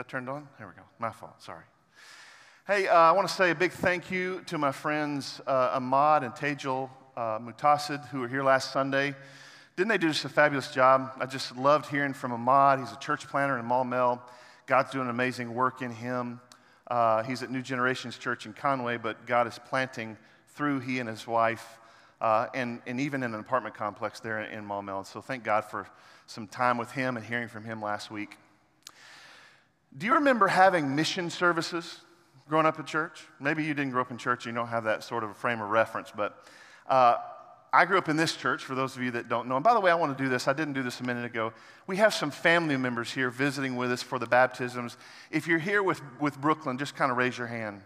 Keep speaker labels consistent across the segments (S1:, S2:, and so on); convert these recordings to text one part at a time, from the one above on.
S1: That turned on? There we go. My fault. Sorry. Hey, uh, I want to say a big thank you to my friends uh, Ahmad and Tejal uh, Mutasid, who were here last Sunday. Didn't they do just a fabulous job? I just loved hearing from Ahmad. He's a church planter in Maumelle. God's doing amazing work in him. Uh, he's at New Generations Church in Conway, but God is planting through he and his wife, uh, and, and even in an apartment complex there in, in Maumelle. So thank God for some time with him and hearing from him last week. Do you remember having mission services growing up in church? Maybe you didn't grow up in church, you don't have that sort of a frame of reference, but uh, I grew up in this church, for those of you that don't know. And by the way, I want to do this. I didn't do this a minute ago. We have some family members here visiting with us for the baptisms. If you're here with, with Brooklyn, just kind of raise your hand.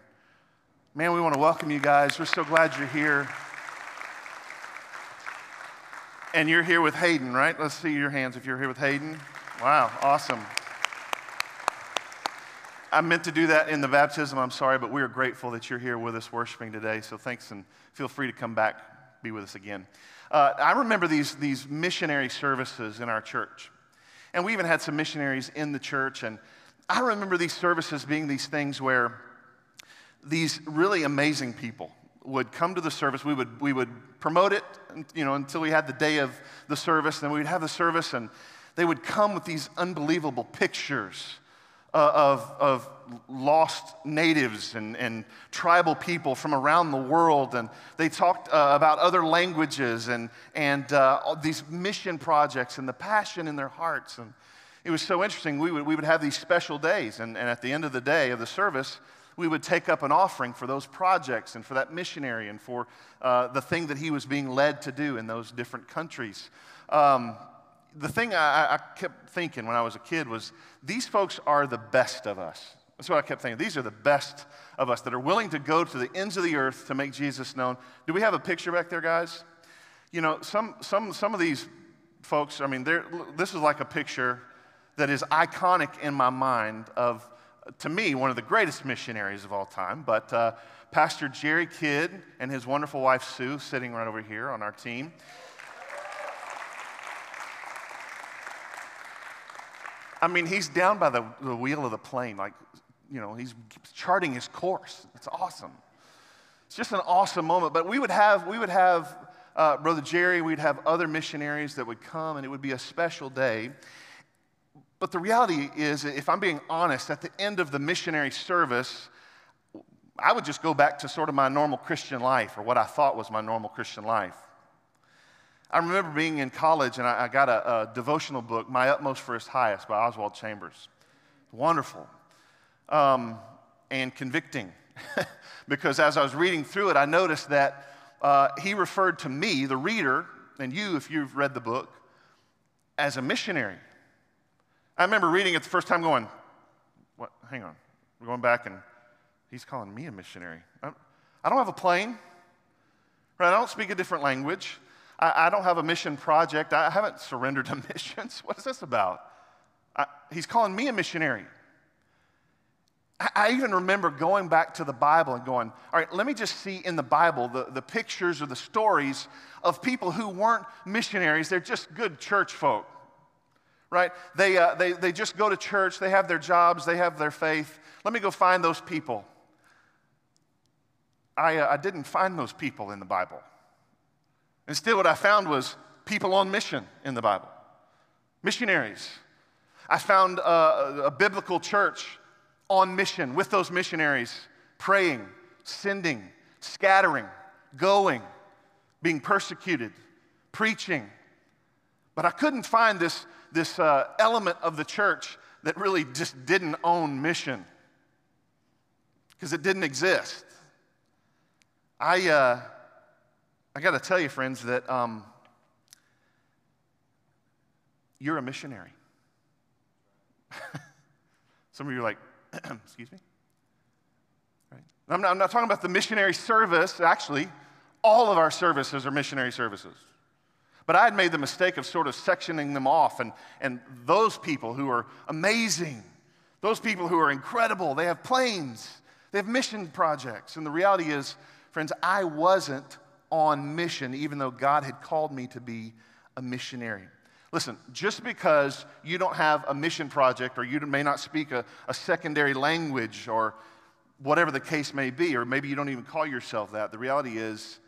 S1: Man, we want to welcome you guys. We're so glad you're here. And you're here with Hayden, right? Let's see your hands if you're here with Hayden. Wow, awesome. I meant to do that in the baptism. I'm sorry, but we are grateful that you're here with us worshiping today. So thanks and feel free to come back, be with us again. Uh, I remember these, these missionary services in our church. And we even had some missionaries in the church. And I remember these services being these things where these really amazing people would come to the service. We would, we would promote it, you know, until we had the day of the service. Then we'd have the service, and they would come with these unbelievable pictures of, of lost natives and, and tribal people from around the world. And they talked uh, about other languages and, and uh, these mission projects and the passion in their hearts. And it was so interesting. We would, we would have these special days. And, and at the end of the day of the service, we would take up an offering for those projects and for that missionary and for uh, the thing that he was being led to do in those different countries. Um, the thing I, I, kept thinking when I was a kid was these folks are the best of us. That's what I kept thinking. These are the best of us that are willing to go to the ends of the earth to make Jesus known. Do we have a picture back there, guys? You know, some, some, some of these folks, I mean, this is like a picture that is iconic in my mind of, to me, one of the greatest missionaries of all time. But uh, Pastor Jerry Kidd and his wonderful wife, Sue, sitting right over here on our team. I mean, he's down by the, the wheel of the plane, like, you know, he's charting his course. It's awesome. It's just an awesome moment. But we would have, we would have uh, Brother Jerry, we'd have other missionaries that would come, and it would be a special day. But the reality is, if I'm being honest, at the end of the missionary service, I would just go back to sort of my normal Christian life, or what I thought was my normal Christian life. I remember being in college and I, I got a, a, devotional book, My Utmost His Highest by Oswald Chambers. Wonderful um, and convicting because as I was reading through it, I noticed that uh, he referred to me, the reader, and you, if you've read the book, as a missionary. I remember reading it the first time going, what? Hang on. We're going back and he's calling me a missionary. I, I don't have a plane. Right? I don't speak a different language. I, I don't have a mission project. I haven't surrendered to missions. What is this about? I, he's calling me a missionary. I, I even remember going back to the Bible and going, all right, let me just see in the Bible the, the pictures or the stories of people who weren't missionaries. They're just good church folk, right? They, uh, they, they just go to church, they have their jobs, they have their faith. Let me go find those people. I, uh, I didn't find those people in the Bible. Instead, what I found was people on mission in the Bible, missionaries. I found a, a biblical church on mission with those missionaries, praying, sending, scattering, going, being persecuted, preaching. But I couldn't find this, this uh, element of the church that really just didn't own mission because it didn't exist. I, uh, I got to tell you, friends, that um, you're a missionary. Some of you are like, excuse me? Right? I'm, not, I'm not talking about the missionary service. Actually, all of our services are missionary services. But I had made the mistake of sort of sectioning them off, and, and those people who are amazing, those people who are incredible, they have planes, they have mission projects. And the reality is, friends, I wasn't on mission, even though God had called me to be a missionary. Listen, just because you don't have a mission project or you may not speak a, a secondary language or whatever the case may be, or maybe you don't even call yourself that, the reality is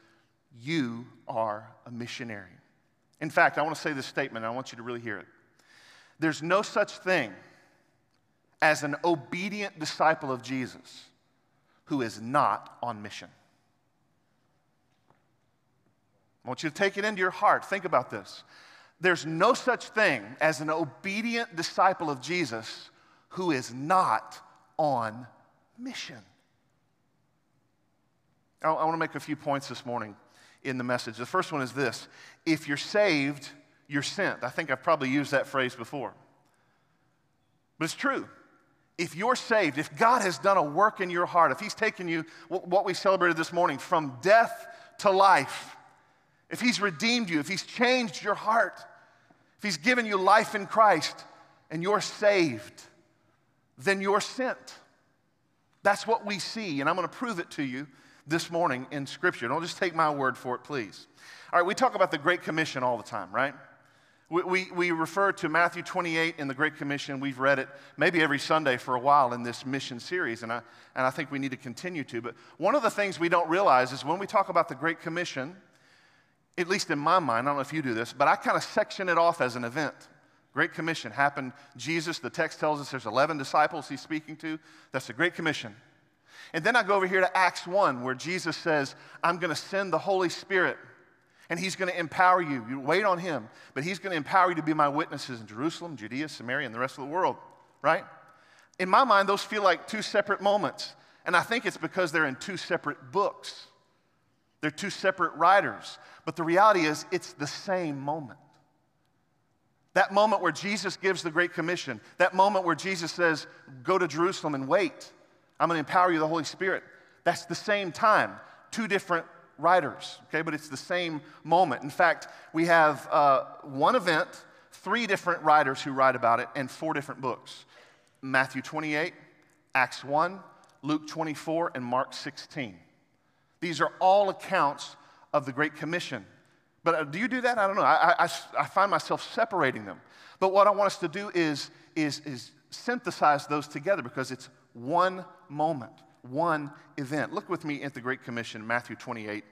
S1: you are a missionary. In fact, I want to say this statement, and I want you to really hear it. There's no such thing as an obedient disciple of Jesus who is not on mission. I want you to take it into your heart. Think about this. There's no such thing as an obedient disciple of Jesus who is not on mission. I, want to make a few points this morning in the message. The first one is this if you're saved, you're sent. I think I've probably used that phrase before. But it's true. If you're saved, if God has done a work in your heart, if He's taken you, what we celebrated this morning, from death to life, if He's redeemed you, if He's changed your heart, if He's given you life in Christ and you're saved, then you're sent. That's what we see, and I'm going to prove it to you this morning in Scripture. Don't just take my word for it, please. All right, we talk about the Great Commission all the time, right? We, we, we, refer to Matthew 28 in the Great Commission. We've read it maybe every Sunday for a while in this mission series, and I, and I think we need to continue to. But one of the things we don't realize is when we talk about the Great Commission, at least in my mind, I don't know if you do this, but I kind of section it off as an event. Great Commission happened. Jesus, the text tells us there's 11 disciples he's speaking to. That's the Great Commission. And then I go over here to Acts 1, where Jesus says, I'm going to send the Holy Spirit, and he's going to empower you. You wait on him, but he's going to empower you to be my witnesses in Jerusalem, Judea, Samaria, and the rest of the world, right? In my mind, those feel like two separate moments. And I think it's because they're in two separate books. They're two separate writers. But the reality is, it's the same moment. That moment where Jesus gives the Great Commission, that moment where Jesus says, Go to Jerusalem and wait. I'm going to empower you the Holy Spirit. That's the same time. Two different writers, okay, but it's the same moment. In fact, we have uh, one event, three different writers who write about it, and four different books Matthew 28, Acts 1, Luke 24, and Mark 16. These are all accounts of the Great Commission. But uh, do you do that? I don't know. I, I, I, find myself separating them. But what I want us to do is, is, is synthesize those together because it's one moment, one event. Look with me at the Great Commission, Matthew 28,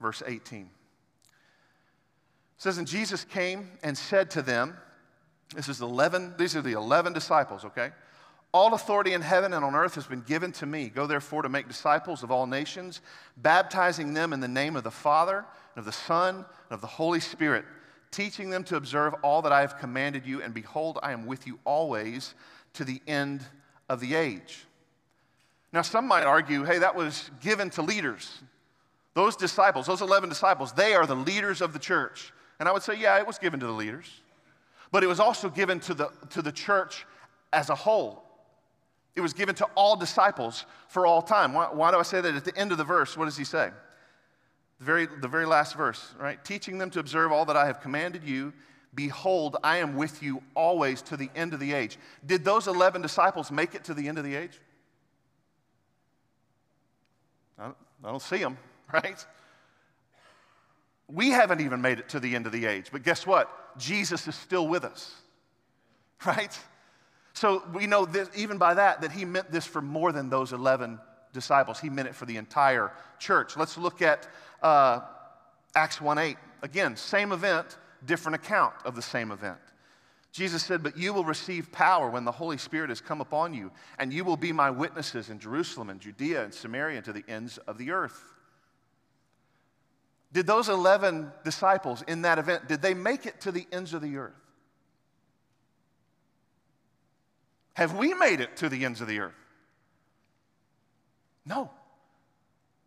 S1: verse 18. It says, And Jesus came and said to them, This is 11, these are the 11 disciples, okay? All authority in heaven and on earth has been given to me. Go therefore to make disciples of all nations, baptizing them in the name of the Father, and of the Son, and of the Holy Spirit, teaching them to observe all that I have commanded you, and behold, I am with you always to the end of the age. Now, some might argue, hey, that was given to leaders. Those disciples, those 11 disciples, they are the leaders of the church. And I would say, yeah, it was given to the leaders. But it was also given to the, to the church as a whole. It was given to all disciples for all time. Why, why, do I say that? At the end of the verse, what does he say? The very, the very last verse, right? Teaching them to observe all that I have commanded you. Behold, I am with you always to the end of the age. Did those 11 disciples make it to the end of the age? I don't, I don't see them, right? We haven't even made it to the end of the age, but guess what? Jesus is still with us, right? So we know this, even by that that he meant this for more than those 11 disciples. He meant it for the entire church. Let's look at uh, Acts 1.8. Again, same event, different account of the same event. Jesus said, But you will receive power when the Holy Spirit has come upon you, and you will be my witnesses in Jerusalem and Judea and Samaria and to the ends of the earth. Did those 11 disciples in that event, did they make it to the ends of the earth? Have we made it to the ends of the earth? No.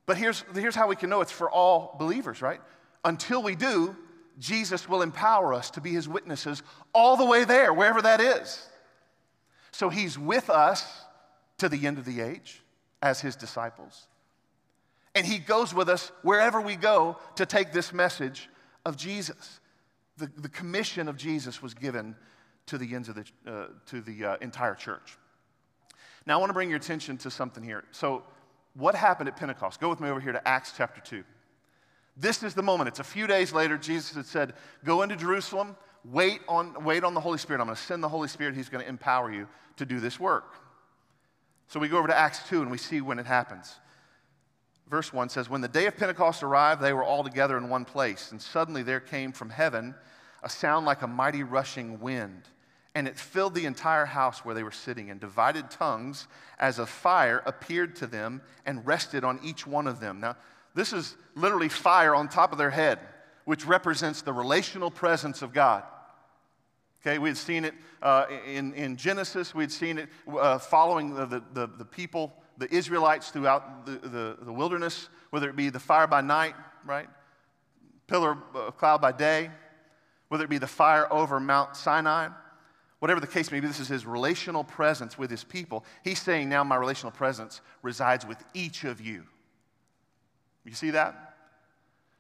S1: But here's, here's how we can know it's for all believers, right? Until we do, Jesus will empower us to be his witnesses all the way there, wherever that is. So he's with us to the end of the age as his disciples. And he goes with us wherever we go to take this message of Jesus. The, the commission of Jesus was given to the ends of the, uh, to the uh, entire church. Now, I want to bring your attention to something here. So, what happened at Pentecost? Go with me over here to Acts chapter 2. This is the moment. It's a few days later. Jesus had said, Go into Jerusalem, wait on, wait on the Holy Spirit. I'm going to send the Holy Spirit. He's going to empower you to do this work. So we go over to Acts 2 and we see when it happens. Verse 1 says, When the day of Pentecost arrived, they were all together in one place, and suddenly there came from heaven a sound like a mighty rushing wind, and it filled the entire house where they were sitting, and divided tongues as a fire appeared to them and rested on each one of them. Now, this is literally fire on top of their head, which represents the relational presence of God. Okay, we had seen it uh, in, in Genesis, we had seen it uh, following the, the, the people the Israelites throughout the, the, the, wilderness, whether it be the fire by night, right? Pillar of cloud by day, whether it be the fire over Mount Sinai, whatever the case may be, this is his relational presence with his people. He's saying, now my relational presence resides with each of you. You see that?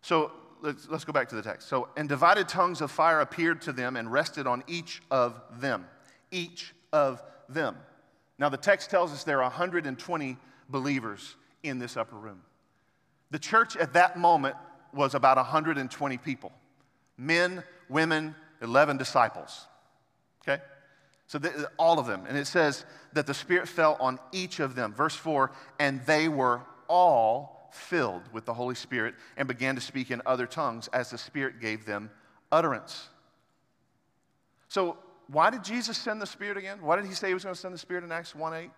S1: So let's, let's go back to the text. So, and divided tongues of fire appeared to them and rested on each of them. Each of them. Now, the text tells us there are 120 believers in this upper room. The church at that moment was about 120 people men, women, 11 disciples. Okay? So, the, all of them. And it says that the Spirit fell on each of them. Verse 4 and they were all filled with the Holy Spirit and began to speak in other tongues as the Spirit gave them utterance. So, why did Jesus send the Spirit again? Why did he say he was going to send the Spirit in Acts 1 8?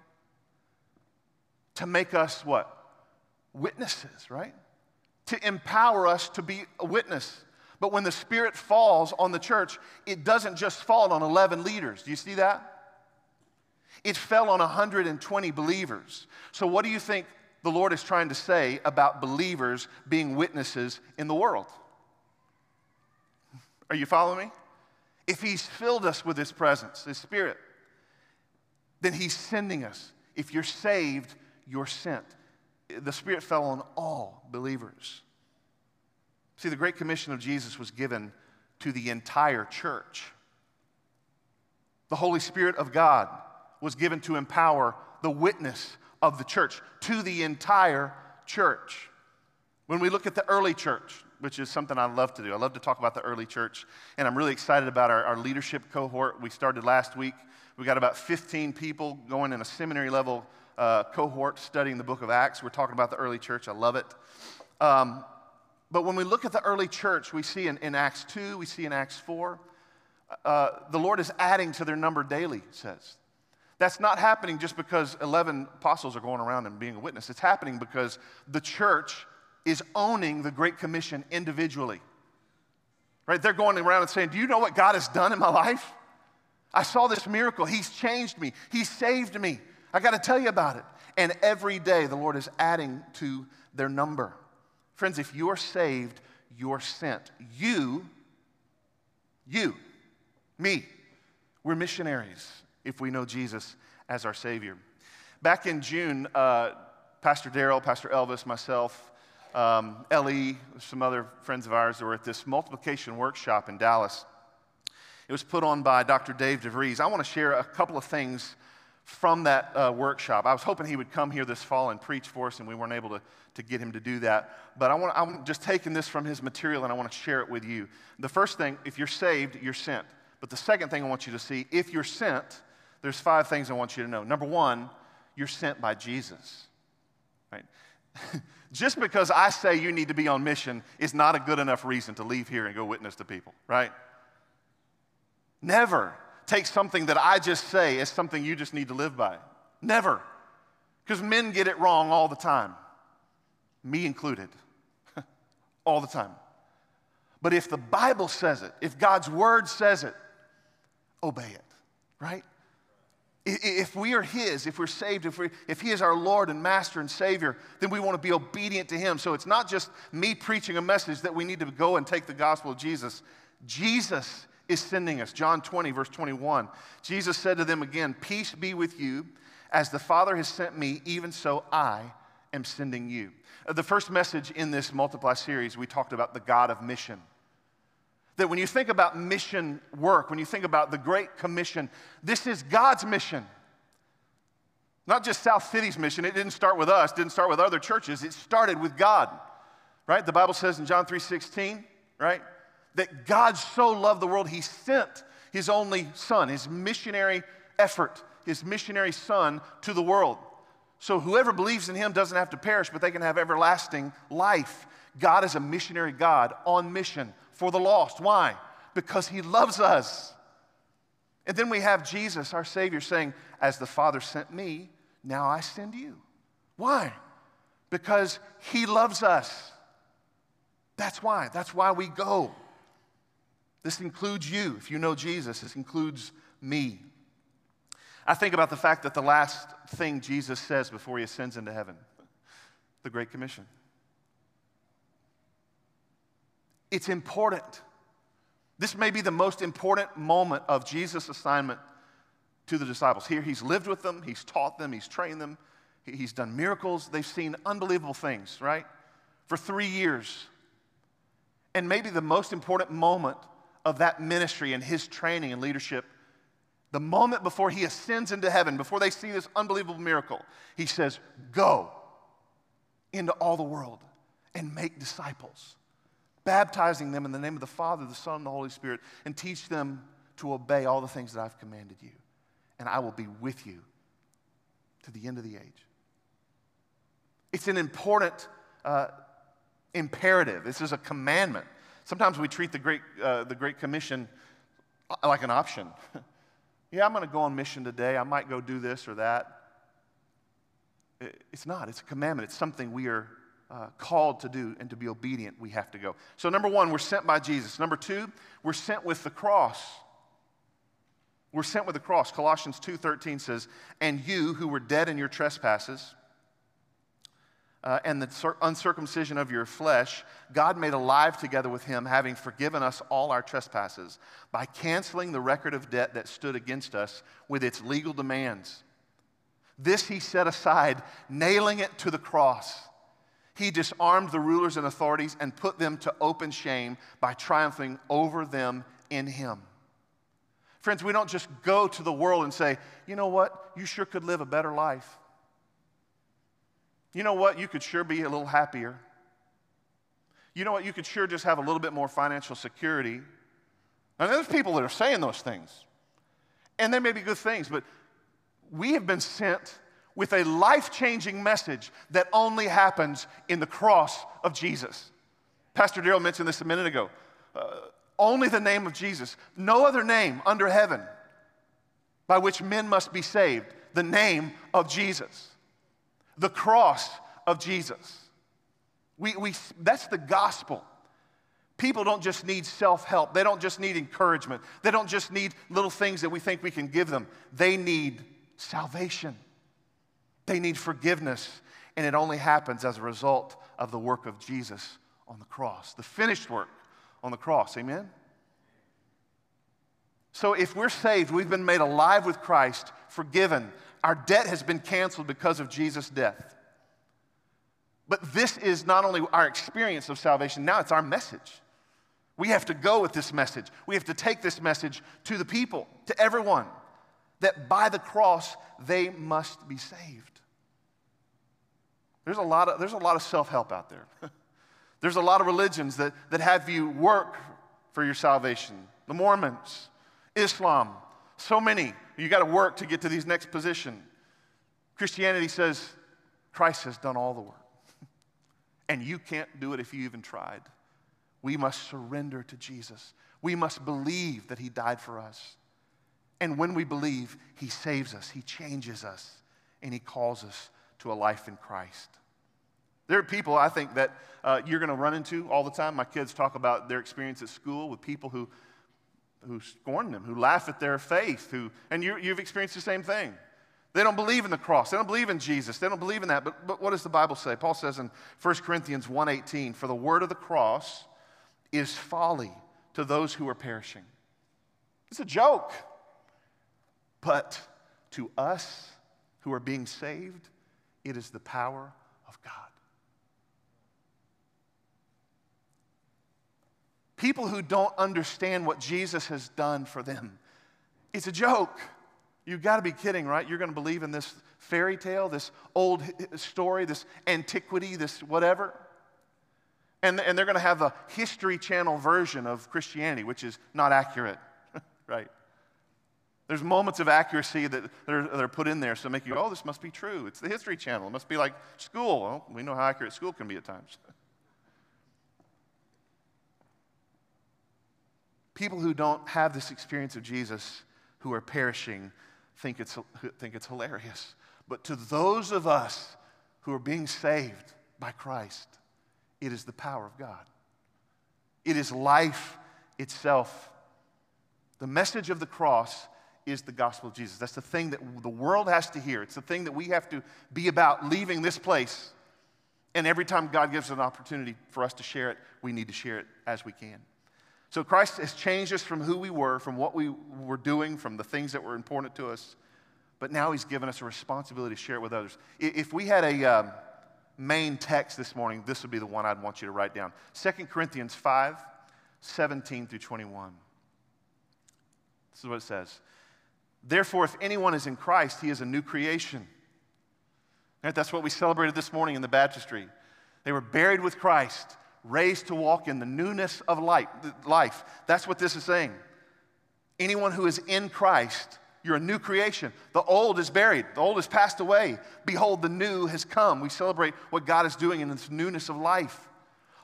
S1: To make us what? Witnesses, right? To empower us to be a witness. But when the Spirit falls on the church, it doesn't just fall on 11 leaders. Do you see that? It fell on 120 believers. So, what do you think the Lord is trying to say about believers being witnesses in the world? Are you following me? If He's filled us with His presence, His Spirit, then He's sending us. If you're saved, you're sent. The Spirit fell on all believers. See, the Great Commission of Jesus was given to the entire church. The Holy Spirit of God was given to empower the witness of the church to the entire church. When we look at the early church, which is something I love to do. I love to talk about the early church, and I'm really excited about our, our leadership cohort. We started last week. We got about 15 people going in a seminary level uh, cohort studying the book of Acts. We're talking about the early church. I love it. Um, but when we look at the early church, we see in, in Acts 2, we see in Acts 4, uh, the Lord is adding to their number daily, it says. That's not happening just because 11 apostles are going around and being a witness. It's happening because the church is owning the Great Commission individually. Right? They're going around and saying, Do you know what God has done in my life? I saw this miracle. He's changed me, He saved me. I got to tell you about it. And every day the Lord is adding to their number. Friends, if you are saved, you're sent. You, you, me, we're missionaries if we know Jesus as our Savior. Back in June, uh, Pastor Daryl, Pastor Elvis, myself, um, Ellie, some other friends of ours were at this multiplication workshop in Dallas. It was put on by Dr. Dave DeVries. I want to share a couple of things from that uh, workshop. I was hoping he would come here this fall and preach for us, and we weren't able to, to get him to do that. But I want, I'm just taking this from his material and I want to share it with you. The first thing, if you're saved, you're sent. But the second thing I want you to see, if you're sent, there's five things I want you to know. Number one, you're sent by Jesus. Right? Just because I say you need to be on mission is not a good enough reason to leave here and go witness to people, right? Never take something that I just say as something you just need to live by. Never. Because men get it wrong all the time, me included, all the time. But if the Bible says it, if God's word says it, obey it, right? If we are His, if we're saved, if, we, if He is our Lord and Master and Savior, then we want to be obedient to Him. So it's not just me preaching a message that we need to go and take the gospel of Jesus. Jesus is sending us. John 20, verse 21. Jesus said to them again, Peace be with you. As the Father has sent me, even so I am sending you. Uh, the first message in this Multiply series, we talked about the God of mission. That when you think about mission work, when you think about the Great Commission, this is God's mission. Not just South City's mission. It didn't start with us, didn't start with other churches. It started with God. Right? The Bible says in John 3:16, right? That God so loved the world, he sent his only son, his missionary effort, his missionary son to the world. So whoever believes in him doesn't have to perish, but they can have everlasting life. God is a missionary God on mission for the lost. Why? Because he loves us. And then we have Jesus, our Savior, saying, As the Father sent me, now I send you. Why? Because he loves us. That's why. That's why we go. This includes you. If you know Jesus, this includes me. I think about the fact that the last thing Jesus says before he ascends into heaven, the Great Commission. It's important. This may be the most important moment of Jesus' assignment to the disciples. Here, he's lived with them, he's taught them, he's trained them, he's done miracles. They've seen unbelievable things, right? For three years. And maybe the most important moment of that ministry and his training and leadership, the moment before he ascends into heaven, before they see this unbelievable miracle, he says, Go into all the world and make disciples, baptizing them in the name of the Father, the Son, and the Holy Spirit, and teach them to obey all the things that I've commanded you. And I will be with you to the end of the age. It's an important uh, imperative. This is a commandment. Sometimes we treat the Great, uh, the Great Commission like an option. yeah, I'm going to go on mission today. I might go do this or that. It's not, it's a commandment. It's something we are uh, called to do and to be obedient, we have to go. So, number one, we're sent by Jesus. Number two, we're sent with the cross. We're sent with the cross. Colossians 2:13 says, "And you who were dead in your trespasses uh, and the uncircumcision of your flesh, God made alive together with him, having forgiven us all our trespasses by canceling the record of debt that stood against us with its legal demands. This he set aside, nailing it to the cross. He disarmed the rulers and authorities and put them to open shame by triumphing over them in him. Friends, we don't just go to the world and say, you know what, you sure could live a better life. You know what? You could sure be a little happier. You know what? You could sure just have a little bit more financial security. And there's people that are saying those things. And they may be good things, but we have been sent with a life changing message that only happens in the cross of Jesus. Pastor Daryl mentioned this a minute ago. Uh, only the name of Jesus, no other name under heaven by which men must be saved, the name of Jesus the cross of Jesus. We, we, that's the gospel. People don't just need self help, they don't just need encouragement, they don't just need little things that we think we can give them. They need salvation, they need forgiveness, and it only happens as a result of the work of Jesus on the cross, the finished work on the cross. Amen? So if we're saved, we've been made alive with Christ, forgiven, our debt has been canceled because of Jesus' death. But this is not only our experience of salvation, now it's our message. We have to go with this message. We have to take this message to the people, to everyone, that by the cross they must be saved. There's a lot of, there's a lot of self help out there. there's a lot of religions that, that have you work for your salvation. The Mormons, Islam, so many you got to work to get to these next position. Christianity says Christ has done all the work. and you can't do it if you even tried. We must surrender to Jesus. We must believe that he died for us. And when we believe, he saves us, he changes us, and he calls us to a life in Christ. There are people I think that uh, you're going to run into all the time. My kids talk about their experience at school with people who who scorn them, who laugh at their faith, who, and you, you've experienced the same thing. They don't believe in the cross. They don't believe in Jesus. They don't believe in that. But, but what does the Bible say? Paul says in 1 Corinthians 1.18, For the word of the cross is folly to those who are perishing. It's a joke. But to us who are being saved, it is the power of God. People who don't understand what Jesus has done for them. It's a joke. You've got to be kidding, right? You're going to believe in this fairy tale, this old story, this antiquity, this whatever. And, and they're going to have the History Channel version of Christianity, which is not accurate, right? There's moments of accuracy that are, that are put in there so make you, oh, this must be true. It's the History Channel. It must be like school. Well, we know how accurate school can be at times. People who don't have this experience of Jesus, who are perishing, think it's, think it's hilarious. But to those of us who are being saved by Christ, it is the power of God. It is life itself. The message of the cross is the gospel of Jesus. That's the thing that the world has to hear. It's the thing that we have to be about leaving this place. And every time God gives an opportunity for us to share it, we need to share it as we can. So Christ has changed us from who we were, from what we were doing, from the things that were important to us. But now he's given us a responsibility to share it with others. If we had a um, main text this morning, this would be the one I'd want you to write down 2 Corinthians 5 17 through 21. This is what it says. Therefore, if anyone is in Christ, he is a new creation. Right? That's what we celebrated this morning in the baptistry. They were buried with Christ, raised to walk in the newness of life. That's what this is saying. Anyone who is in Christ, you're a new creation. The old is buried, the old has passed away. Behold, the new has come. We celebrate what God is doing in this newness of life.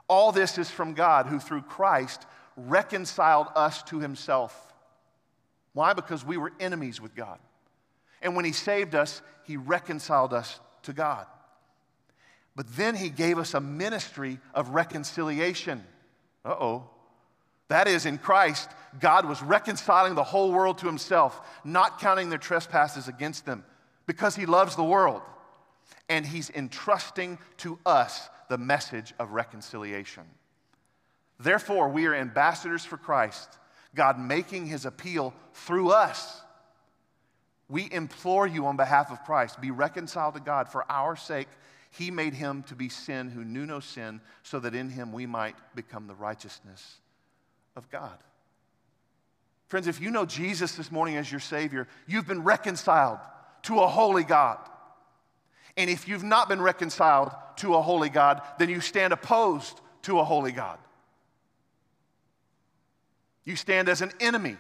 S1: All this is from God, who through Christ reconciled us to himself why? Because we were enemies with God. And when He saved us, He reconciled us to God. But then He gave us a ministry of reconciliation. Uh oh. That is, in Christ, God was reconciling the whole world to Himself, not counting their trespasses against them, because He loves the world. And He's entrusting to us the message of reconciliation. Therefore, we are ambassadors for Christ God making his appeal through us. We implore you on behalf of Christ, be reconciled to God. For our sake, he made him to be sin who knew no sin, so that in him we might become the righteousness of God. Friends, if you know Jesus this morning as your Savior, you've been reconciled to a holy God. And if you've not been reconciled to a holy God, then you stand opposed to a holy God. You stand as an enemy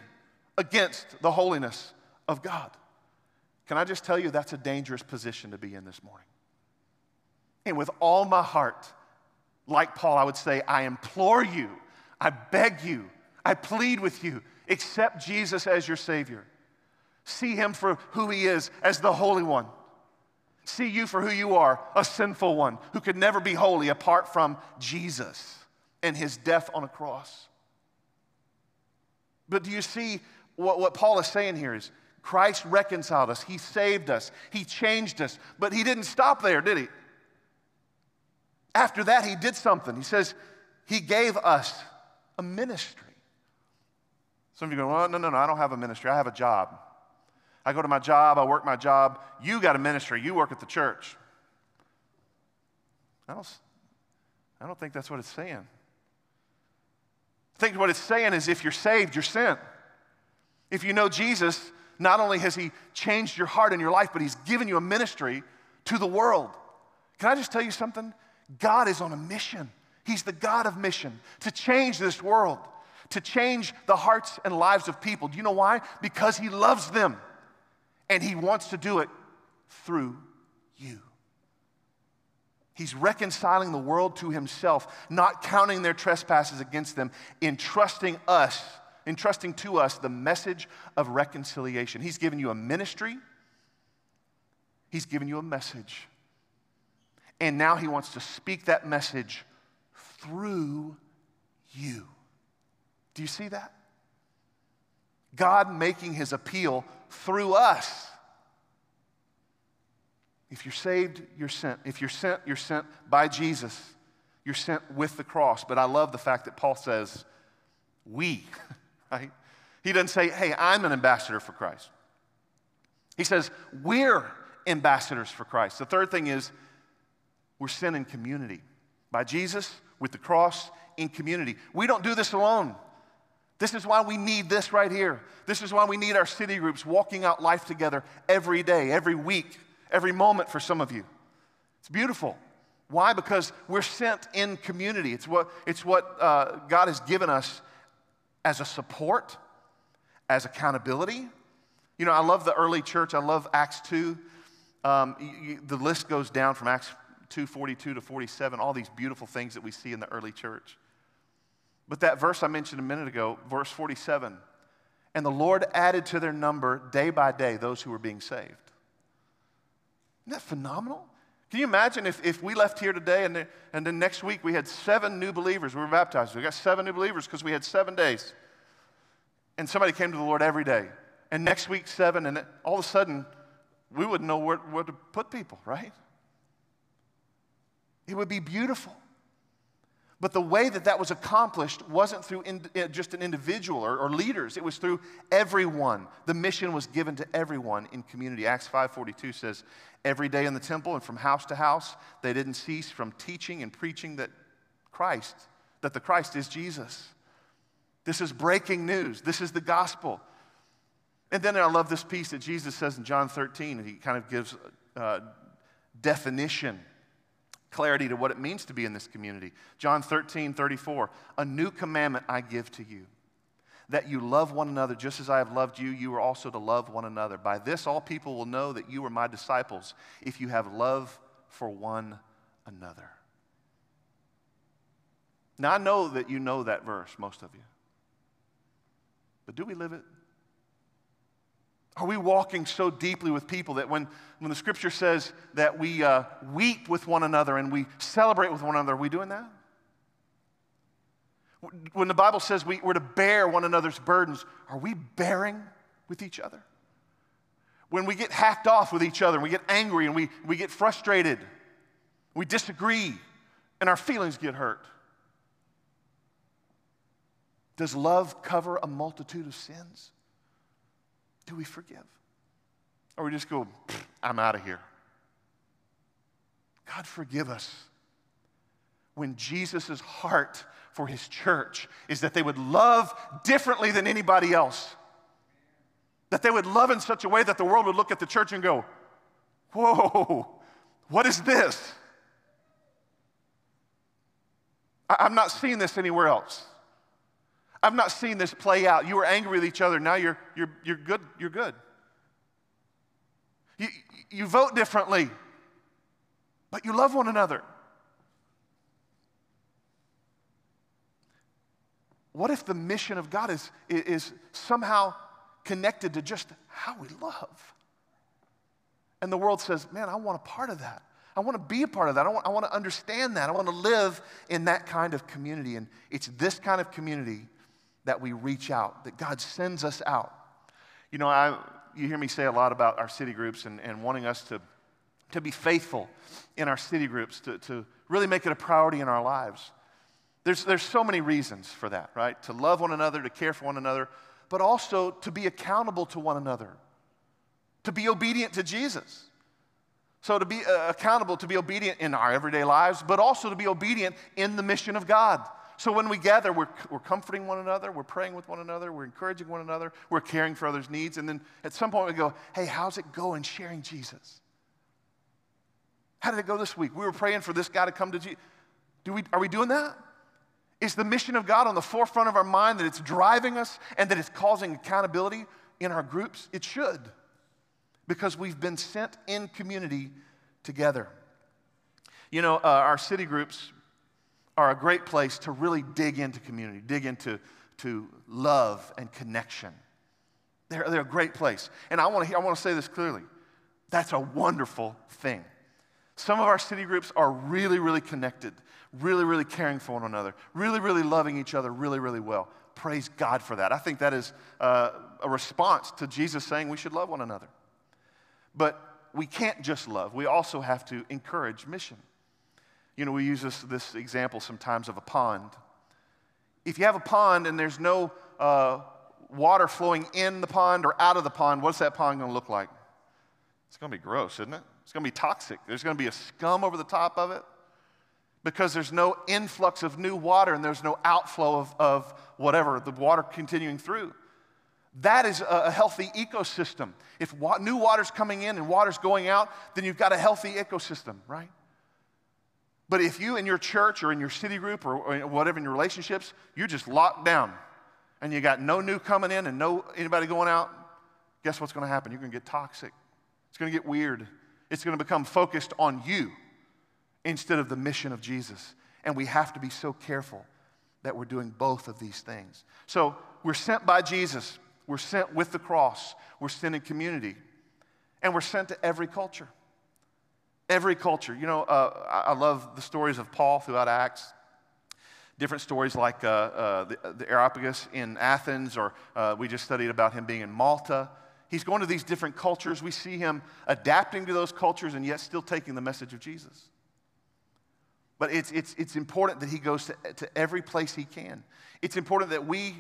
S1: against the holiness of God. Can I just tell you that's a dangerous position to be in this morning? And with all my heart, like Paul, I would say, I implore you, I beg you, I plead with you, accept Jesus as your Savior. See Him for who He is as the Holy One. See you for who you are, a sinful one who could never be holy apart from Jesus and His death on a cross. But do you see what, what Paul is saying here is Christ reconciled us, He saved us, He changed us, but He didn't stop there, did He? After that, He did something. He says, He gave us a ministry. Some of you go, well, no, no, no, I don't have a ministry. I have a job. I go to my job, I work my job. You got a ministry, you work at the church. I don't, I don't think that's what it's saying. I think what it's saying is if you're saved, you're sent. If you know Jesus, not only has He changed your heart and your life, but He's given you a ministry to the world. Can I just tell you something? God is on a mission. He's the God of mission to change this world, to change the hearts and lives of people. Do you know why? Because He loves them and He wants to do it through you. He's reconciling the world to himself, not counting their trespasses against them, entrusting us, entrusting to us the message of reconciliation. He's given you a ministry, he's given you a message. And now he wants to speak that message through you. Do you see that? God making his appeal through us. If you're saved, you're sent. If you're sent, you're sent by Jesus. You're sent with the cross. But I love the fact that Paul says, we, right? He doesn't say, hey, I'm an ambassador for Christ. He says, we're ambassadors for Christ. The third thing is, we're sent in community. By Jesus, with the cross, in community. We don't do this alone. This is why we need this right here. This is why we need our city groups walking out life together every day, every week every moment for some of you. It's beautiful. Why? Because we're sent in community. It's what, it's what uh, God has given us as a support, as accountability. You know, I love the early church. I love Acts 2. Um, you, you, the list goes down from Acts 2 42 to 47, all these beautiful things that we see in the early church. But that verse I mentioned a minute ago, verse 47, and the Lord added to their number day by day those who were being saved. Isn't that phenomenal? Can you imagine if, if we left here today and, and then next week we had seven new believers? We were baptized. We got seven new believers because we had seven days. And somebody came to the Lord every day. And next week, seven. And all of a sudden, we wouldn't know where, where to put people, right? It would be beautiful. But the way that that was accomplished wasn't through in, uh, just an individual or, or, leaders. It was through everyone. The mission was given to everyone in community. Acts 5.42 says, Every day in the temple and from house to house, they didn't cease from teaching and preaching that Christ, that the Christ is Jesus. This is breaking news. This is the gospel. And then I love this piece that Jesus says in John 13, and he kind of gives uh, definition clarity to what it means to be in this community. John 13, 34. A new commandment I give to you that you love one another just as I have loved you, you are also to love one another. By this, all people will know that you are my disciples if you have love for one another. Now, I know that you know that verse, most of you. But do we live it? Are we walking so deeply with people that when, when the scripture says that we uh, weep with one another and we celebrate with one another, are we doing that? When the Bible says we, we're to bear one another's burdens, are we bearing with each other? When we get hacked off with each other, and we get angry and we, we get frustrated, we disagree, and our feelings get hurt. Does love cover a multitude of sins? Do we forgive? Or we just go, I'm out of here. God, forgive us. When Jesus' heart for his church is that they would love differently than anybody else. That they would love in such a way that the world would look at the church and go, Whoa, what is this? I'm not seeing this anywhere else. I've not seen this play out. You were angry with each other. Now you're, you're, you're good. You're good. You, you vote differently, but you love one another. What if the mission of God is, is somehow connected to just how we love? And the world says, man, I want a part of that. I want to be a part of that. I want, I want to understand that. I want to live in that kind of community. And it's this kind of community that we reach out, that God sends us out. You know, I, you hear me say a lot about our city groups and, and wanting us to, to be faithful in our city groups, to, to really make it a priority in our lives. There's, there's so many reasons for that, right? To love one another, to care for one another, but also to be accountable to one another, to be obedient to Jesus. So, to be uh, accountable, to be obedient in our everyday lives, but also to be obedient in the mission of God. So when we gather, we're, we're comforting one another, we're praying with one another, we're encouraging one another, we're caring for others' needs. And then at some point we go, hey, how's it going sharing Jesus? How did it go this week? We were praying for this guy to come to Jesus. Do we, are we doing that? Is the mission of God on the forefront of our mind that it's driving us and that it's causing accountability in our groups? It should, because we've been sent in community together. You know, uh, our city groups are a great place to really dig into community, dig into to love and connection. They're, they're a great place. And I want, to, I want to say this clearly. That's a wonderful thing. Some of our city groups are really, really connected, really, really caring for one another, really, really loving each other really, really well. Praise God for that. I think that is uh, a response to Jesus saying we should love one another. But we can't just love, we also have to encourage mission. You know, we use this, this example sometimes of a pond. If you have a pond and there's no uh, water flowing in the pond or out of the pond, what's that pond going to look like? It's going to be gross, isn't it? It's going to be toxic. There's going to be a scum over the top of it because there's no influx of new water and there's no outflow of, of whatever, the water continuing through. That is a healthy ecosystem. If wa- new water's coming in and water's going out, then you've got a healthy ecosystem, right? But if you in your church or in your city group or, or whatever in your relationships, you're just locked down and you got no new coming in and no anybody going out, guess what's going to happen? You're going to get toxic. It's going to get weird. It's going to become focused on you instead of the mission of Jesus. And we have to be so careful that we're doing both of these things. So we're sent by Jesus, we're sent with the cross, we're sent in community, and we're sent to every culture. Every culture. You know, uh, I love the stories of Paul throughout Acts. Different stories like uh, uh, the, the, Areopagus in Athens, or uh, we just studied about him being in Malta. He's going to these different cultures. We see him adapting to those cultures and yet still taking the message of Jesus. But it's, it's, it's important that he goes to, to every place he can. It's important that we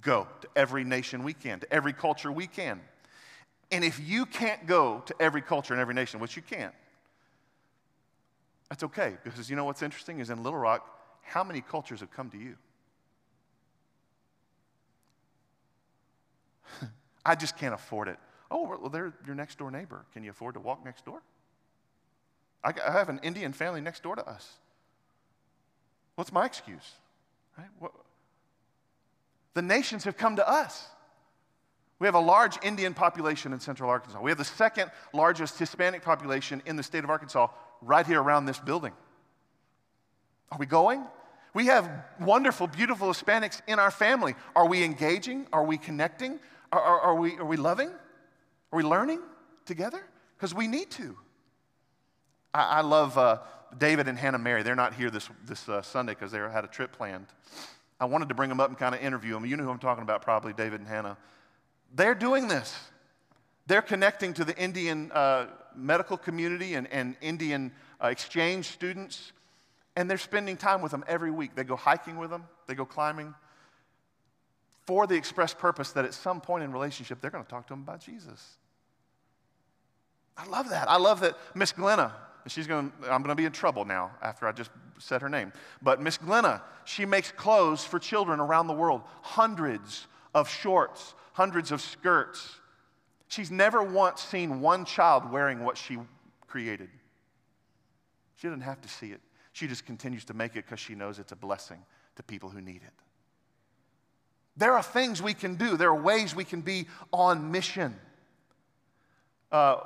S1: go to every nation we can, to every culture we can. And if you can't go to every culture and every nation, which you can't, that's okay. Because you know what's interesting is in Little Rock, how many cultures have come to you? I just can't afford it. Oh, well, they're your next door neighbor. Can you afford to walk next door? I have an Indian family next door to us. What's my excuse? Right? What? The nations have come to us. We have a large Indian population in central Arkansas. We have the second largest Hispanic population in the state of Arkansas right here around this building. Are we going? We have wonderful, beautiful Hispanics in our family. Are we engaging? Are we connecting? Are, are, are we, are we loving? Are we learning together? Because we need to. I, I love uh, David and Hannah Mary. They're not here this, this uh, Sunday because they had a trip planned. I wanted to bring them up and kind of interview them. You know who I'm talking about, probably David and Hannah. They're doing this. They're connecting to the Indian uh, medical community and, and Indian uh, exchange students, and they're spending time with them every week. They go hiking with them, they go climbing, for the express purpose that at some point in relationship, they're going to talk to them about Jesus. I love that. I love that Miss Glenna, she's going to, I'm going to be in trouble now after I just said her name. But Miss Glenna, she makes clothes for children around the world, hundreds of shorts, hundreds of skirts. She's never once seen one child wearing what she created. She doesn't have to see it. She just continues to make it because she knows it's a blessing to people who need it. There are things we can do, there are ways we can be on mission. Uh,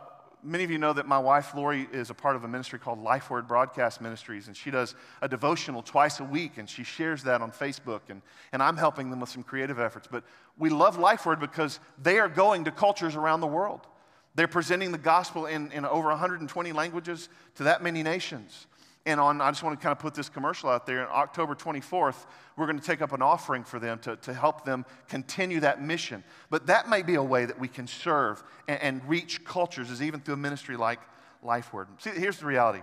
S1: many of you know that my wife, Lori, is a part of a ministry called Life Word Broadcast Ministries, and she does a devotional twice a week, and she shares that on Facebook, and, and I'm helping them with some creative efforts. But we love Life Word because they are going to cultures around the world. They're presenting the gospel in, in over 120 languages to that many nations. And on, I just want to kind of put this commercial out there. On October 24th, we're going to take up an offering for them to, to help them continue that mission. But that may be a way that we can serve and, and reach cultures, is even through a ministry like Life Word. See, here's the reality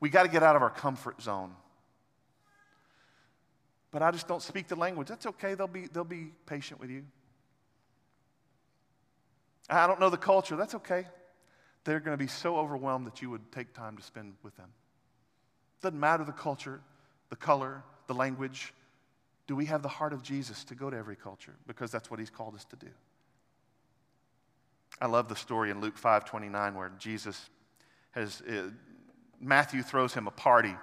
S1: we got to get out of our comfort zone. But I just don't speak the language. That's okay, they'll be, they'll be patient with you. I don't know the culture. That's okay. They're going to be so overwhelmed that you would take time to spend with them. Doesn't matter the culture, the color, the language. Do we have the heart of Jesus to go to every culture? Because that's what he's called us to do. I love the story in Luke 5 29 where Jesus has, uh, Matthew throws him a party.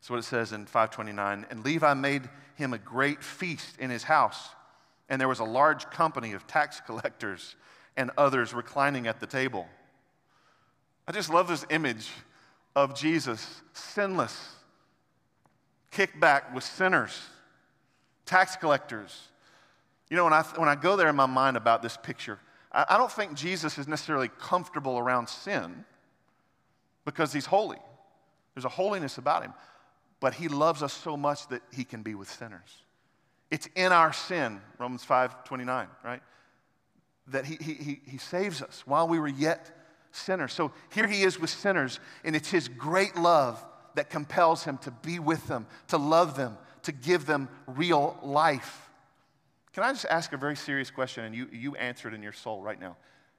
S1: That's what it says in 529. And Levi made him a great feast in his house, and there was a large company of tax collectors and others reclining at the table. I just love this image of Jesus, sinless, kicked back with sinners, tax collectors. You know, when I, when I go there in my mind about this picture, I, I don't think Jesus is necessarily comfortable around sin because he's holy. There's a holiness about him. But he loves us so much that he can be with sinners. It's in our sin, Romans 5 29, right? That he, he, he saves us while we were yet sinners. So here he is with sinners, and it's his great love that compels him to be with them, to love them, to give them real life. Can I just ask a very serious question, and you, you answer it in your soul right now?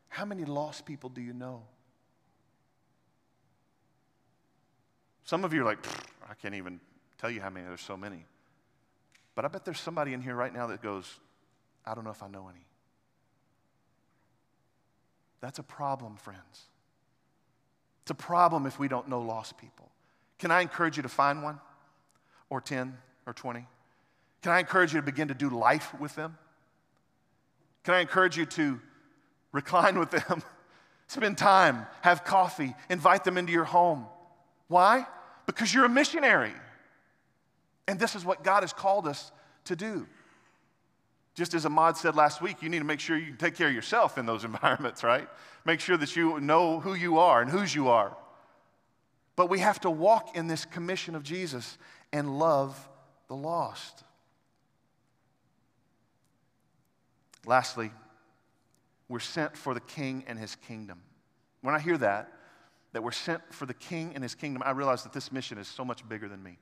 S1: How many lost people do you know? Some of you are like, I can't even tell you how many, there's so many. But I bet there's somebody in here right now that goes, I don't know if I know any. That's a problem, friends. It's a problem if we don't know lost people. Can I encourage you to find one or 10 or 20? Can I encourage you to begin to do life with them? Can I encourage you to recline with them, spend time, have coffee, invite them into your home? Why? Because you're a missionary. And this is what God has called us to do. Just as Ahmad said last week, you need to make sure you take care of yourself in those environments, right? Make sure that you know who you are and whose you are. But we have to walk in this commission of Jesus and love the lost. Lastly, we're sent for the king and his kingdom. When I hear that, that we're sent for the king and his kingdom, I realize that this mission is so much bigger than me.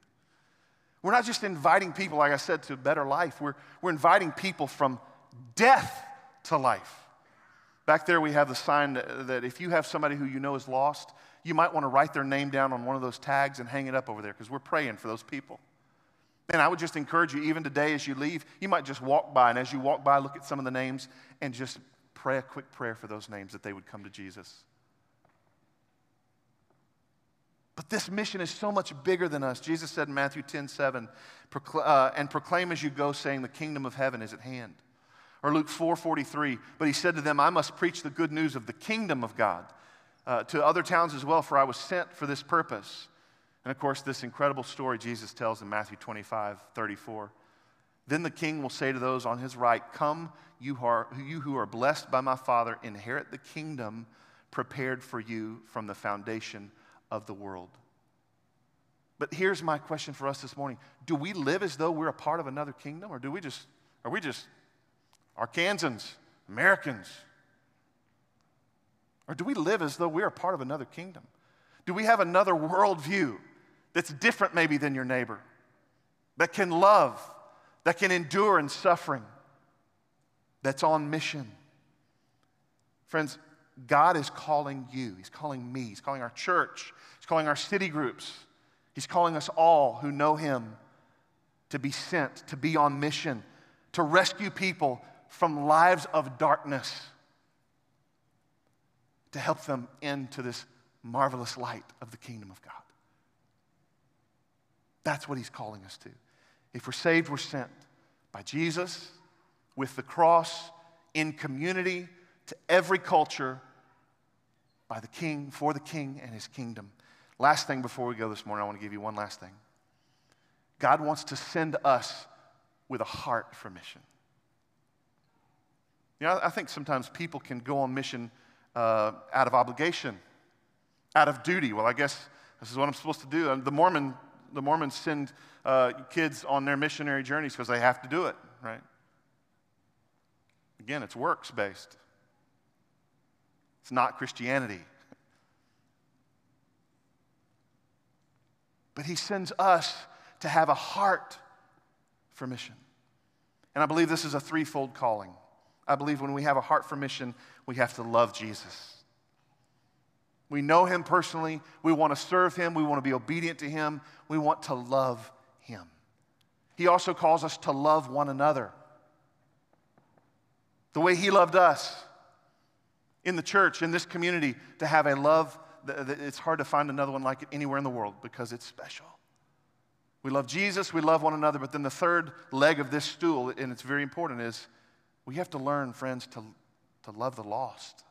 S1: We're not just inviting people, like I said, to a better life. We're, we're inviting people from death to life. Back there, we have the sign that, that if you have somebody who you know is lost, you might want to write their name down on one of those tags and hang it up over there because we're praying for those people. And I would just encourage you, even today as you leave, you might just walk by, and as you walk by, look at some of the names and just pray a quick prayer for those names that they would come to Jesus. But this mission is so much bigger than us. Jesus said in Matthew 10 7, uh, and proclaim as you go, saying, The kingdom of heaven is at hand. Or Luke 4 43, but he said to them, I must preach the good news of the kingdom of God uh, to other towns as well, for I was sent for this purpose. And of course, this incredible story Jesus tells in Matthew 25 34. Then the king will say to those on his right, Come, you are, you who are blessed by my Father, inherit the kingdom prepared for you from the foundation of the world. But here's my question for us this morning Do we live as though we're a part of another kingdom, or do we just, are we just Arkansans, Americans? Or do we live as though we're a part of another kingdom? Do we have another worldview that's different maybe than your neighbor, that can love, that can endure in suffering, that's on mission? Friends, God is calling you. He's calling me. He's calling our church. He's calling our city groups. He's calling us all who know Him to be sent, to be on mission, to rescue people from lives of darkness to help them into this marvelous light of the kingdom of God. That's what he's calling us to. If we're saved, we're sent by Jesus with the cross in community to every culture by the king, for the king and his kingdom. Last thing before we go this morning, I want to give you one last thing. God wants to send us with a heart for mission. You know, I think sometimes people can go on mission uh, out of obligation, out of duty. Well, I guess this is what I'm supposed to do. The, Mormon, the Mormons send uh, kids on their missionary journeys because they have to do it, right? Again, it's works based, it's not Christianity. But he sends us to have a heart for mission. And I believe this is a threefold calling. I believe when we have a heart for mission, we have to love Jesus. We know him personally. We want to serve him. We want to be obedient to him. We want to love him. He also calls us to love one another the way he loved us in the church, in this community, to have a love that it's hard to find another one like it anywhere in the world because it's special. We love Jesus, we love one another, but then the third leg of this stool, and it's very important, is we have to learn, friends, to to love the lost.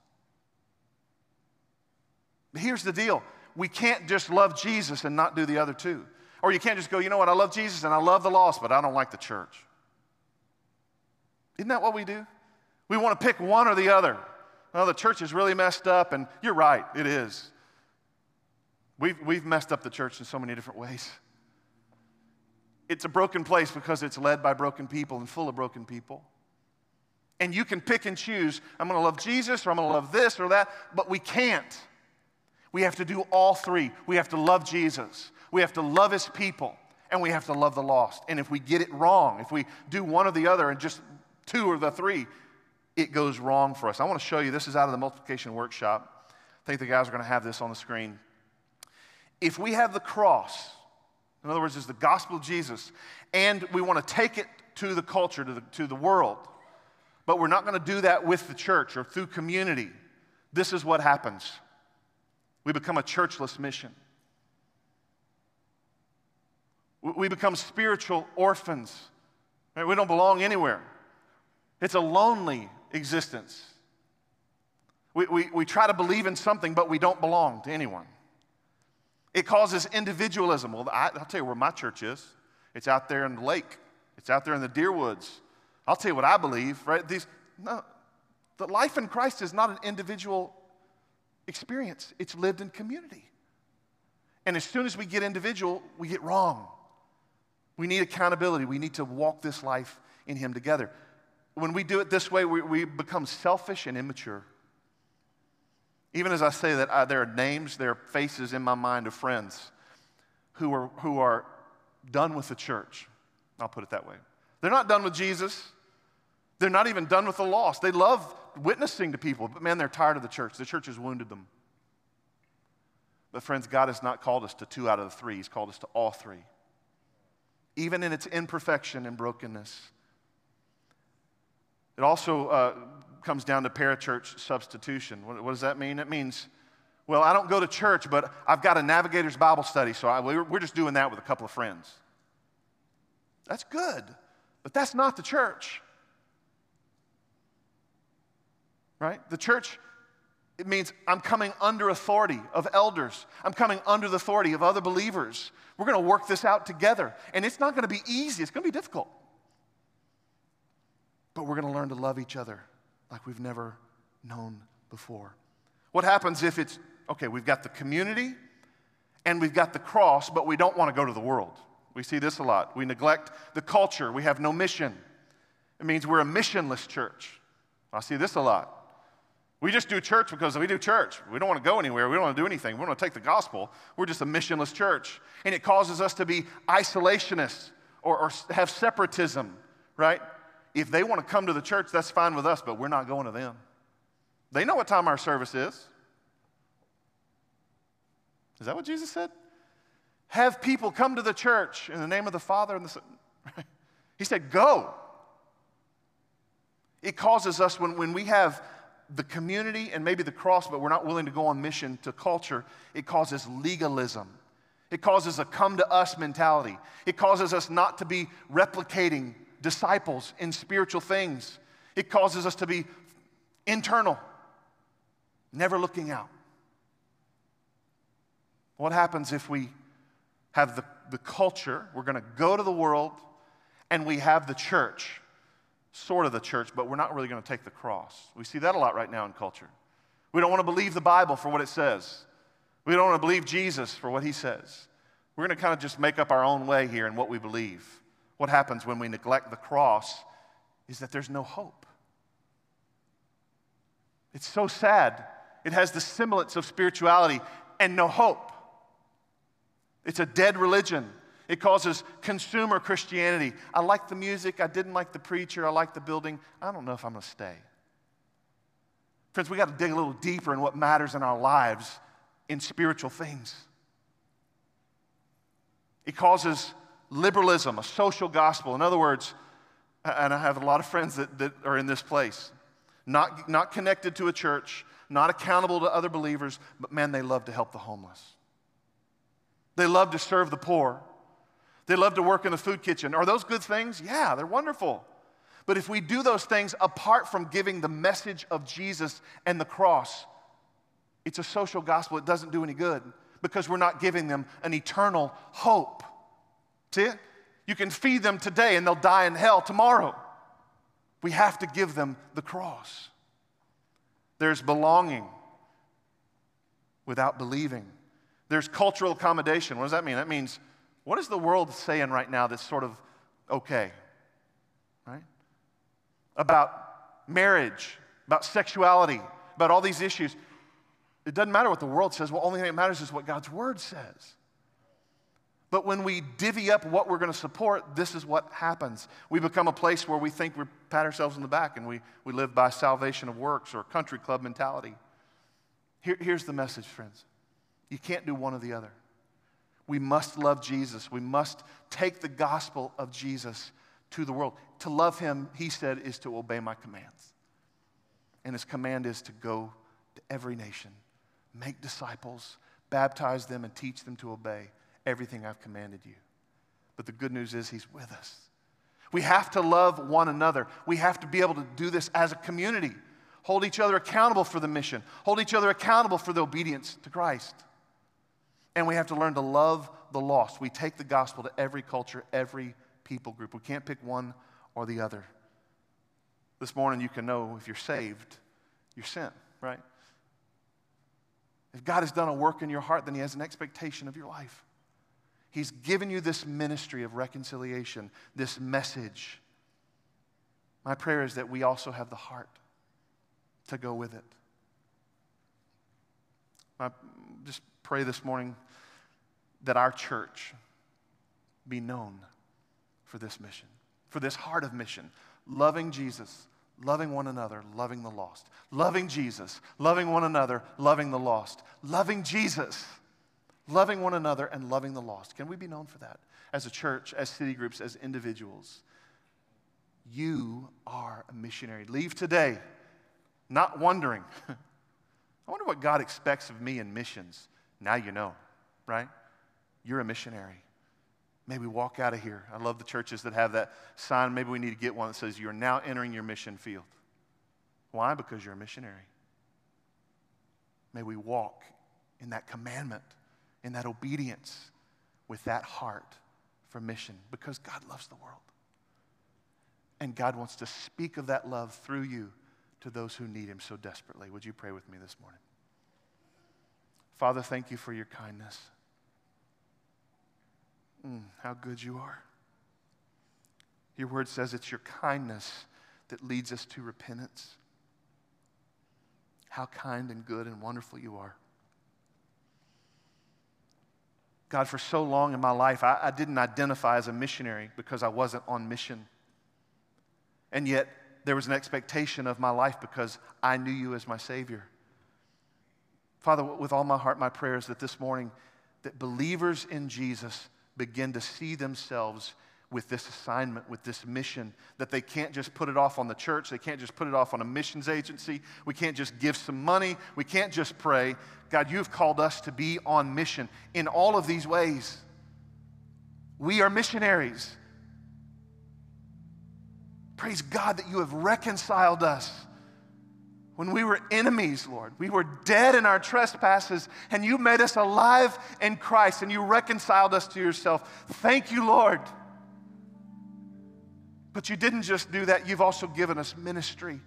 S1: But here's the deal we can't just love Jesus and not do the other two. Or you can't just go, you know what, I love Jesus and I love the lost, but I don't like the church. Isn't that what we do? We want to pick one or the other. Well, the church is really messed up, and you're right, it is. We've, we've messed up the church in so many different ways. It's a broken place because it's led by broken people and full of broken people. And you can pick and choose I'm going to love Jesus or I'm going to love this or that, but we can't. We have to do all three. We have to love Jesus, we have to love his people, and we have to love the lost. And if we get it wrong, if we do one or the other and just two or the three, it goes wrong for us. I want to show you this is out of the multiplication workshop. I think the guys are going to have this on the screen. If we have the cross, in other words, is the gospel of Jesus, and we want to take it to the culture, to the, to the world, but we're not going to do that with the church or through community. This is what happens we become a churchless mission. We become spiritual orphans. Right? We don't belong anywhere. It's a lonely existence. We, we, we try to believe in something, but we don't belong to anyone. It causes individualism. Well, I, will tell you where my church is. It's out there in the lake. It's out there in the deer woods. I'll tell you what I believe, right? These, no, the life in Christ is not an individual experience. It's lived in community. And as soon as we get individual, we get wrong. We need accountability. We need to walk this life in Him together. When we do it this way, we, we become selfish and immature. Even as I say that, I, there are names, there are faces in my mind of friends who are, who are done with the church. I'll put it that way. They're not done with Jesus. They're not even done with the lost. They love witnessing to people, but man, they're tired of the church. The church has wounded them. But, friends, God has not called us to two out of the three, He's called us to all three, even in its imperfection and brokenness. It also uh, comes down to parachurch substitution. What, what, does that mean? It means, well, I don't go to church, but I've got a Navigator's Bible study, so I, we're, we're just doing that with a couple of friends. That's good, but that's not the church. Right? The church, it means I'm coming under authority of elders. I'm coming under the authority of other believers. We're going to work this out together. And it's not going to be easy, it's going to be difficult. But we're going to learn to love each other like we've never known before. What happens if it's okay, we've got the community and we've got the cross, but we don't want to go to the world? We see this a lot. We neglect the culture, we have no mission. It means we're a missionless church. I see this a lot. We just do church because we do church. We don't want to go anywhere. We don't want to do anything. We don't want to take the gospel. We're just a missionless church. And it causes us to be isolationists or, or have separatism, right? If they want to come to the church, that's fine with us, but we're not going to them. They know what time our service is. Is that what Jesus said? Have people come to the church in the name of the Father and the Son. he said, Go. It causes us when, when we have the community and maybe the cross, but we're not willing to go on mission to culture, it causes legalism. It causes a come to us mentality. It causes us not to be replicating disciples in spiritual things. It causes us to be internal, never looking out. What happens if we have the, the culture? We're going to go to the world and we have the church, sort of the church, but we're not really going to take the cross. We see that a lot right now in culture. We don't want to believe the Bible for what it says, we don't want to believe Jesus for what he says. We're going to kind of just make up our own way here in what we believe what happens when we neglect the cross is that there's no hope. It's so sad. It has the semblance of spirituality and no hope. It's a dead religion. It causes consumer Christianity. I like the music. I didn't like the preacher. I like the building. I don't know if I'm going to stay. Friends, we got to dig a little deeper in what matters in our lives in spiritual things. It causes liberalism, a social gospel. In other words, and I have a lot of friends that, that are in this place, not, not connected to a church, not accountable to other believers, but man, they love to help the homeless. They love to serve the poor. They love to work in the food kitchen. Are those good things? Yeah, they're wonderful. But if we do those things apart from giving the message of Jesus and the cross, it's a social gospel. It doesn't do any good because we're not giving them an eternal hope. See it? You can feed them today and they'll die in hell tomorrow. We have to give them the cross. There's belonging without believing. There's cultural accommodation. What does that mean? That means, what is the world saying right now that's sort of okay? Right? About marriage, about sexuality, about all these issues. It doesn't matter what the world says. Well, only thing that matters is what God's word says. But when we divvy up what we're going to support, this is what happens. We become a place where we think we pat ourselves in the back and we, we live by salvation of works or country club mentality. Here, here's the message, friends you can't do one or the other. We must love Jesus. We must take the gospel of Jesus to the world. To love him, he said, is to obey my commands. And his command is to go to every nation, make disciples, baptize them, and teach them to obey everything I've commanded you. But the good news is He's with us. We have to love one another. We have to be able to do this as a community. Hold each other accountable for the mission, hold each other accountable for the obedience to Christ. And we have to learn to love the lost. We take the gospel to every culture, every people group. We can't pick one or the other. This morning, you can know if you're saved, you're sent, right? If God has done a work in your heart, then He has an expectation of your life. He's given you this ministry of reconciliation, this message. My prayer is that we also have the heart to go with it. I just pray this morning that our church be known for this mission, for this heart of mission, loving Jesus, loving one another, loving the lost. Loving Jesus, loving one another, loving the lost. Loving Jesus, loving one another, and loving the lost. Can we be known for that as a church, as city groups, as individuals? You are a missionary. Leave today not wondering, I wonder what God expects of me in missions. Now you know, right? You're a missionary. Maybe walk out of here. I love the churches that have that sign. Maybe we need to get one that says, You're now entering your mission field. Why? Because you're a missionary. May we walk in that commandment, in that obedience, with that heart for mission, because God loves the world. And God wants to speak of that love through you to those who need Him so desperately. Would you pray with me this morning? Father, thank you for your kindness. Mm, how good you are. Your word says it's your kindness that leads us to repentance. How kind and good and wonderful you are. God, for so long in my life, I, I, didn't identify as a missionary because I wasn't on mission. And yet, there was an expectation of my life because I knew you as my Savior. Father, with all my heart, my prayer is that this morning, that believers in Jesus begin to see themselves with this assignment, with this mission, that they can't just put it off on the church. They can't just put it off on a missions agency. We can't just give some money. We can't just pray. God, you've called us to be on mission in all of these ways. We are missionaries. Praise God that you have reconciled us. When we were enemies, Lord, we were dead in our trespasses, and you made us alive in Christ, and you reconciled us to yourself. Thank you, Lord. But you didn't just do that, you've also given us ministry.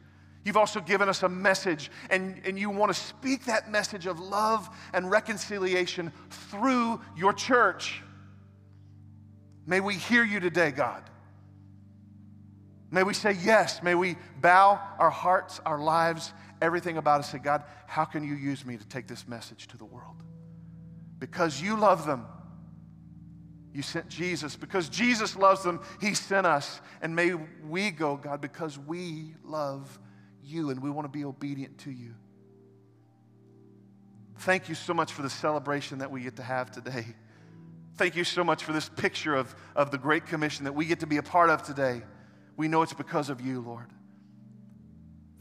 S1: You've also given us a message, and, and you want to speak that message of love and reconciliation through your church. May we hear you today, God. May we say yes. May we bow our hearts, our lives, everything about us. Say, God, how can you use me to take this message to the world? Because you love them. You sent Jesus. Because Jesus loves them, He sent us. And may we go, God, because we love you and we want to be obedient to you. Thank you so much for the celebration that we get to have today. Thank you so much for this picture of, of the Great Commission that we get to be a part of today. We know it's because of you, Lord.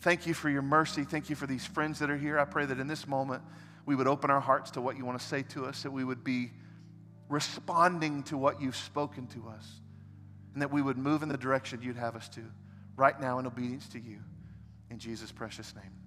S1: Thank you for your mercy. Thank you for these friends that are here. I pray that in this moment we would open our hearts to what you want to say to us, that we would be responding to what you've spoken to us, and that we would move in the direction you'd have us to right now in obedience to you. In Jesus' precious name.